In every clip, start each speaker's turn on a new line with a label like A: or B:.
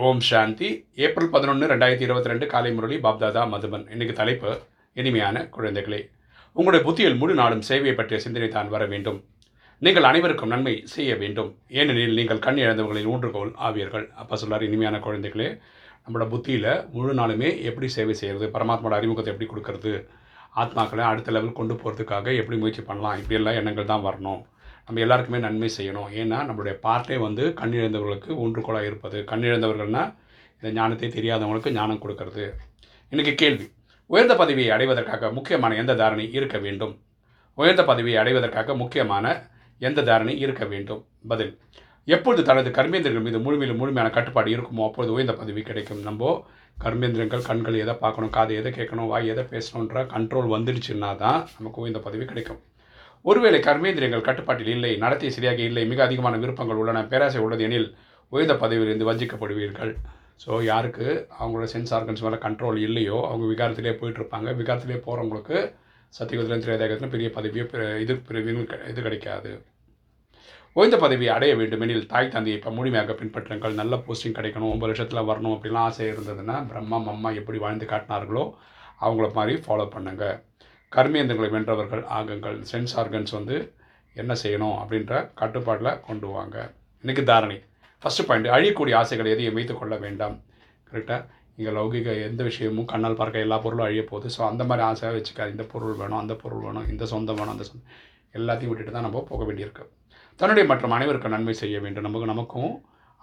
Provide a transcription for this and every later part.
A: ஓம் சாந்தி. April பதினொன்று ரெண்டாயிரத்தி இருபத்தி ரெண்டு காலை முரளி பாப்தாதா மதுபன் இன்னைக்கு தலைப்பு இனிமையான குழந்தைகளே. உங்களுடைய புத்தியில் முழு நாளும் சேவையை பற்றிய சிந்தனை தான் வர வேண்டும். நீங்கள் அனைவருக்கும் நன்மை செய்ய வேண்டும். ஏனெனில் நீங்கள் கண் இழந்தவர்களின் ஊன்றுகோல் ஆவியர்கள். அப்போ சொல்கிறார் இனிமையான குழந்தைகளே நம்மளோட புத்தியில் முழு நாளுமே எப்படி சேவை செய்கிறது பரமாத்மாவோட அறிமுகத்தை எப்படி கொடுக்கறது ஆத்மாக்களை அடுத்த லெவல் கொண்டு போகிறதுக்காக எப்படி முயற்சி பண்ணலாம் இப்படியெல்லாம் எண்ணங்கள் தான் வரணும். நம்ம எல்லாருக்குமே நன்மை செய்யணும். ஏன்னா நம்மளுடைய பார்ட்டே வந்து கண்ணிழந்தவர்களுக்கு ஒன்றுகோலாக இருப்பது. கண்ணிழந்தவர்கள்னால் இந்த ஞானத்தை தெரியாதவங்களுக்கு ஞானம் கொடுக்கறது. இன்றைக்கி கேள்வி. உயர்ந்த பதவியை அடைவதற்காக முக்கியமான எந்த தாரணை இருக்க வேண்டும்? உயர்ந்த பதவியை அடைவதற்காக முக்கியமான எந்த தாரணை இருக்க வேண்டும்? பதில். எப்பொழுது தனது கர்மேந்திரங்கள் மீது முழுமையில் முழுமையான கட்டுப்பாடு இருக்குமோ அப்பொழுது உயர்ந்த பதவி கிடைக்கும். நம்ம கர்மேந்திரங்கள் கண்கள் எதை பார்க்கணும் காது எதை கேட்கணும் வாய் எதை பேசணுன்ற கண்ட்ரோல் வந்துடுச்சுன்னா தான் நமக்கு உயர்ந்த பதவி கிடைக்கும். ஒருவேளை கர்மேந்திரியங்கள் கட்டுப்பாட்டில் இல்லை நடத்தை சரியாக இல்லை மிக அதிகமான விருப்பங்கள் உள்ளன பேராசை உள்ளது எனில் உயர்ந்த பதவியிலிருந்து வஞ்சிக்கப்படுவீர்கள். ஸோ யாருக்கு? அவங்களோட சென்ஸ் ஆர்கன்ஸ் மேலே கண்ட்ரோல் இல்லையோ அவங்க விகாரத்திலே போயிட்டுருப்பாங்க. விகாரத்திலே போகிறவங்களுக்கு சத்தியகுதிலும் திரேதாகத்திலும் பெரிய பதவியோ இது இது கிடைக்காது. ஓய்ந்த பதவி அடைய வேண்டுமெனில் தாய் தந்தையை இப்போ முழுமையாக பின்பற்றுங்கள். நல்ல போஸ்டிங் கிடைக்கணும் ஒன்பது லட்சத்தில் வரணும் அப்படிலாம் ஆசை இருந்ததுன்னா பிரம்மா மம்மா எப்படி வாழ்ந்து காட்டினார்களோ அவங்கள மாதிரி ஃபாலோ பண்ணுங்கள் கர்மேந்திரங்களை வென்றவர்கள் ஆகங்கள் சென்ஸ் ஆர்கன்ஸ் வந்து என்ன செய்யணும் அப்படின்ற கட்டுப்பாட்டில் கொண்டு வாங்க. இன்றைக்கி தாரணை. ஃபஸ்ட்டு பாயிண்ட் அழியக்கூடிய ஆசைகளை எதையும் வைத்து கொள்ள வேண்டாம். கரெக்டாக இங்கே லௌகிக எந்த விஷயமும் கண்ணால் பார்க்க எல்லா பொருளும் அழிய போகுது. ஸோ அந்த மாதிரி ஆசையாக வச்சுக்காது. இந்த பொருள் வேணும் அந்த பொருள் வேணும் இந்த சொந்தம் வேணும் அந்த சொந்தம். எல்லாத்தையும் விட்டுட்டு தான் நம்ம போக வேண்டியிருக்கு. தன்னுடைய மற்றும் அனைவருக்கும் நன்மை செய்ய வேண்டும். நமக்கு நமக்கும்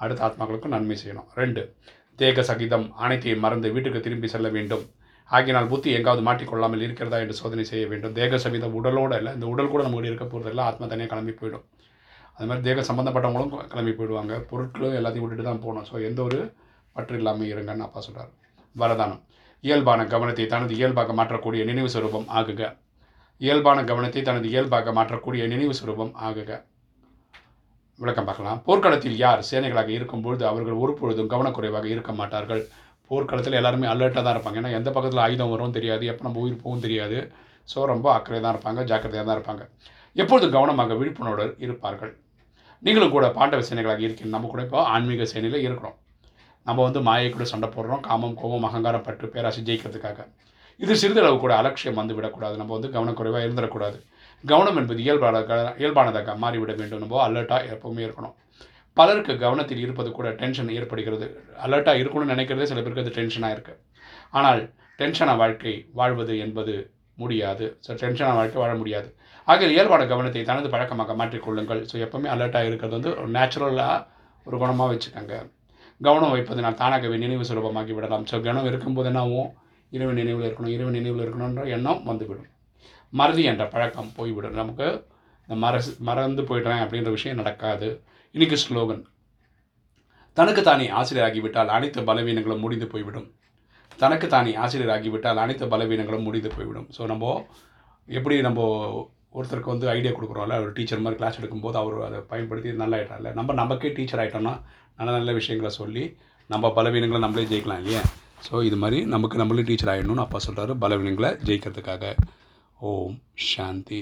A: அடுத்த ஆத்மாக்களுக்கும் நன்மை செய்யணும். ரெண்டு தேக சகிதம் அனைத்தையும் மறந்து வீட்டுக்கு திரும்பி செல்ல வேண்டும். ஆகினால் புத்தி எங்காவது மாட்டிக்கொள்ளாமல் இருக்கிறதா என்று சோதனை செய்ய வேண்டும். தேக சமீதம் உடலோடு இல்லை. இந்த உடல் கூட நம்ம இருக்க போகிறதில்ல ஆத்மா தனியாக கிளம்பி போயிடும். அது மாதிரி தேக சம்மந்தப்பட்டவங்களும் கிளம்பி போயிடுவாங்க. பொருட்களும் எல்லாத்தையும் விட்டுட்டு தான் போகணும். ஸோ எந்த ஒரு பற்று இல்லாமல் இருங்கன்னு அப்பா சொல்கிறார் வரதானம். இயல்பான கவனத்தை தனது இயல்பாக மாற்றக்கூடிய நினைவு சுரூபம் ஆகுக. இயல்பான கவனத்தை தனது இயல்பாக மாற்றக்கூடிய நினைவு சுரூபம் ஆகுக. விளக்கம் பார்க்கலாம். போர்க்களத்தில் யார் சேனைகளாக இருக்கும்பொழுது அவர்கள் ஒரு பொழுதும் கவனக்குறைவாக இருக்க மாட்டார்கள். போர்க்களத்தில் எல்லாருமே அலர்ட்டாக தான் இருப்பாங்க. ஏன்னா எந்த பக்கத்தில் ஆயுதம் வரும் தெரியாது எப்போ நம்ம உயிர் போகும் தெரியாது. ஸோ ரொம்ப அக்கறையாக தான் இருப்பாங்க ஜாக்கிரதையாக தான் இருப்பாங்க. எப்பொழுதும் கவனமாக விழிப்புணர்வுடன் இருப்பார்கள். நீங்களும் கூட பாண்டவ சேனைகளாக இருக்கீங்க நம்ம கூட இப்போ ஆன்மீக சேனையில் இருக்கிறோம். நம்ம வந்து மாயை கூட சண்டை போடுறோம் காமம் கோபம் அகங்காரம் பற்று பேராசி ஜெயிக்கிறதுக்காக. இது சிறிதளவு கூட அலட்சியம் வந்து விடக்கூடாது. நம்ம வந்து கவனக்குறைவாக இருந்துடக்கூடாது. கவனம் என்பது இயல்பானதாக இயல்பானதாக மாறிவிட வேண்டும். நம்ம அலர்ட்டாக எப்போவுமே இருக்கணும். பலருக்கு கவனத்தில் இருப்பது கூட டென்ஷன் ஏற்படுகிறது. அலர்ட்டாக இருக்கணும்னு நினைக்கிறதே சில பேருக்கு அது டென்ஷனாக இருக்குது ஆனால் டென்ஷனாக வாழ்க்கை வாழ்வது என்பது முடியாது. ஸோ டென்ஷனாக வாழ்க்கை வாழ முடியாது. ஆக இயல்பான கவனத்தை தனது பழக்கமாக மாற்றிக்கொள்ளுங்கள் ஸோ எப்போவுமே அலர்ட்டாக இருக்கிறது வந்து ஒரு நேச்சுரலாக ஒரு குணமாக வச்சுக்கோங்க. கவனம் வைப்பதனால் தானாகவே நினைவு சுலபமாகி விடலாம். ஸோ கவனம் இருக்கும்போது என்னாவும் இரவு நினைவில் இருக்கணும். இரவு நினைவில் இருக்கணுன்ற எண்ணம் வந்துவிடும். மறதி என்ற பழக்கம் போய்விடும். நமக்கு இந்த மறஸ் மறந்து போயிடுறேன் அப்படின்ற விஷயம் நடக்காது. இன்றைக்கி ஸ்லோகன். தனக்கு தானே ஆசிரியராகிவிட்டால் அனைத்து பலவீனங்களும் முடிந்து போய்விடும். தனக்கு தானே ஆசிரியராகிவிட்டால் அனைத்து பலவீனங்களும் முடிந்து போய்விடும். ஸோ நம்ம எப்படி நம்ம ஒருத்தருக்கு வந்து ஐடியா கொடுக்குறோம்ல ஒரு டீச்சர் மாதிரி கிளாஸ் எடுக்கும்போது அவர் அதை பயன்படுத்தி நல்லா ஆகிட்டார்ல நம்ம நமக்கே டீச்சர் ஆகிட்டோம்னா நல்ல நல்ல விஷயங்களை சொல்லி நம்ம பலவீனங்களை நம்மளே ஜெயிக்கலாம் இல்லையா? ஸோ இது மாதிரி நமக்கு நம்மளே டீச்சர் ஆகிடணும்னு அப்பா சொல்கிறாரு பலவீனங்களை ஜெயிக்கிறதுக்காக. ஓம் சாந்தி.